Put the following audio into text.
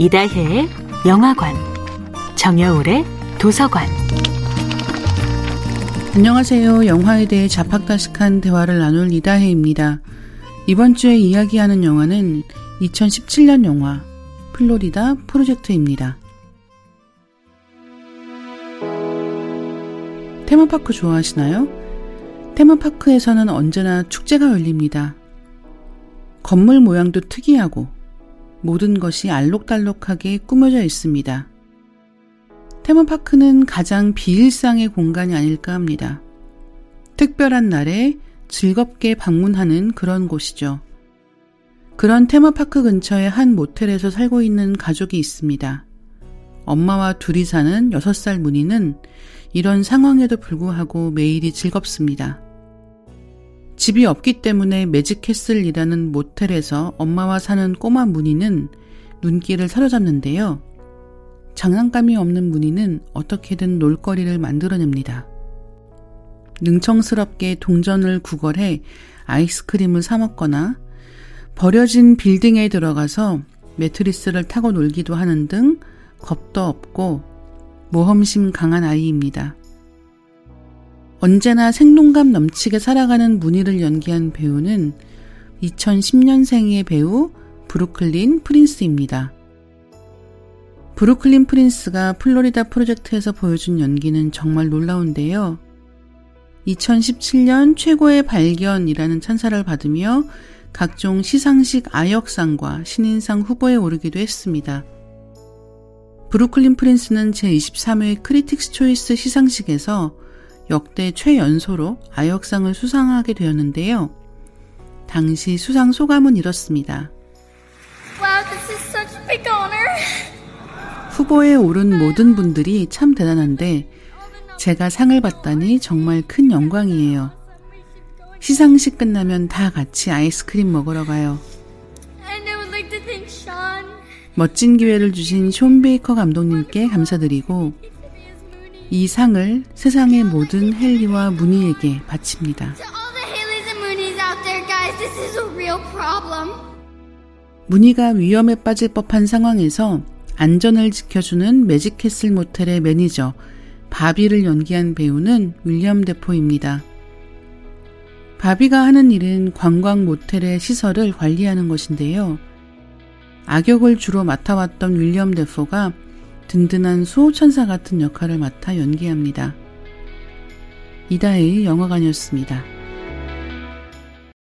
이다혜의 영화관, 정여울의 도서관. 안녕하세요. 영화에 대해 자팍다식한 대화를 나눌 이다혜입니다. 이번 주에 이야기하는 영화는 2017년 영화 플로리다 프로젝트입니다. 테마파크 좋아하시나요? 테마파크에서는 언제나 축제가 열립니다. 건물 모양도 특이하고 모든 것이 알록달록하게 꾸며져 있습니다. 테마파크는 가장 비일상의 공간이 아닐까 합니다. 특별한 날에 즐겁게 방문하는 그런 곳이죠. 그런 테마파크 근처에 한 모텔에서 살고 있는 가족이 있습니다. 엄마와 둘이 사는 6살 문희는 이런 상황에도 불구하고 매일이 즐겁습니다. 집이 없기 때문에 매직캐슬이라는 모텔에서 엄마와 사는 꼬마 문희는 눈길을 사로잡는데요. 장난감이 없는 문희는 어떻게든 놀거리를 만들어냅니다. 능청스럽게 동전을 구걸해 아이스크림을 사 먹거나 버려진 빌딩에 들어가서 매트리스를 타고 놀기도 하는 등 겁도 없고 모험심 강한 아이입니다. 언제나 생동감 넘치게 살아가는 문희를 연기한 배우는 2010년생의 배우 브루클린 프린스입니다. 브루클린 프린스가 플로리다 프로젝트에서 보여준 연기는 정말 놀라운데요. 2017년 최고의 발견이라는 찬사를 받으며 각종 시상식 아역상과 신인상 후보에 오르기도 했습니다. 브루클린 프린스는 제23회 크리틱스 초이스 시상식에서 역대 최연소로 아역상을 수상하게 되었는데요. 당시 수상 소감은 이렇습니다. Wow, this is such a big honor. 후보에 오른 모든 분들이 참 대단한데 제가 상을 받다니 정말 큰 영광이에요. 시상식 끝나면 다 같이 아이스크림 먹으러 가요. And I would like to thank Sean. 멋진 기회를 주신 숀 베이커 감독님께 감사드리고 이 상을 세상의 모든 핼리와 무니에게 바칩니다. 무니가 위험에 빠질 법한 상황에서 안전을 지켜주는 매직캐슬 모텔의 매니저 바비를 연기한 배우는 윌리엄 데포입니다. 바비가 하는 일은 관광 모텔의 시설을 관리하는 것인데요. 악역을 주로 맡아왔던 윌리엄 데포가 든든한 수호천사 같은 역할을 맡아 연기합니다. 이다의 영화관이었습니다.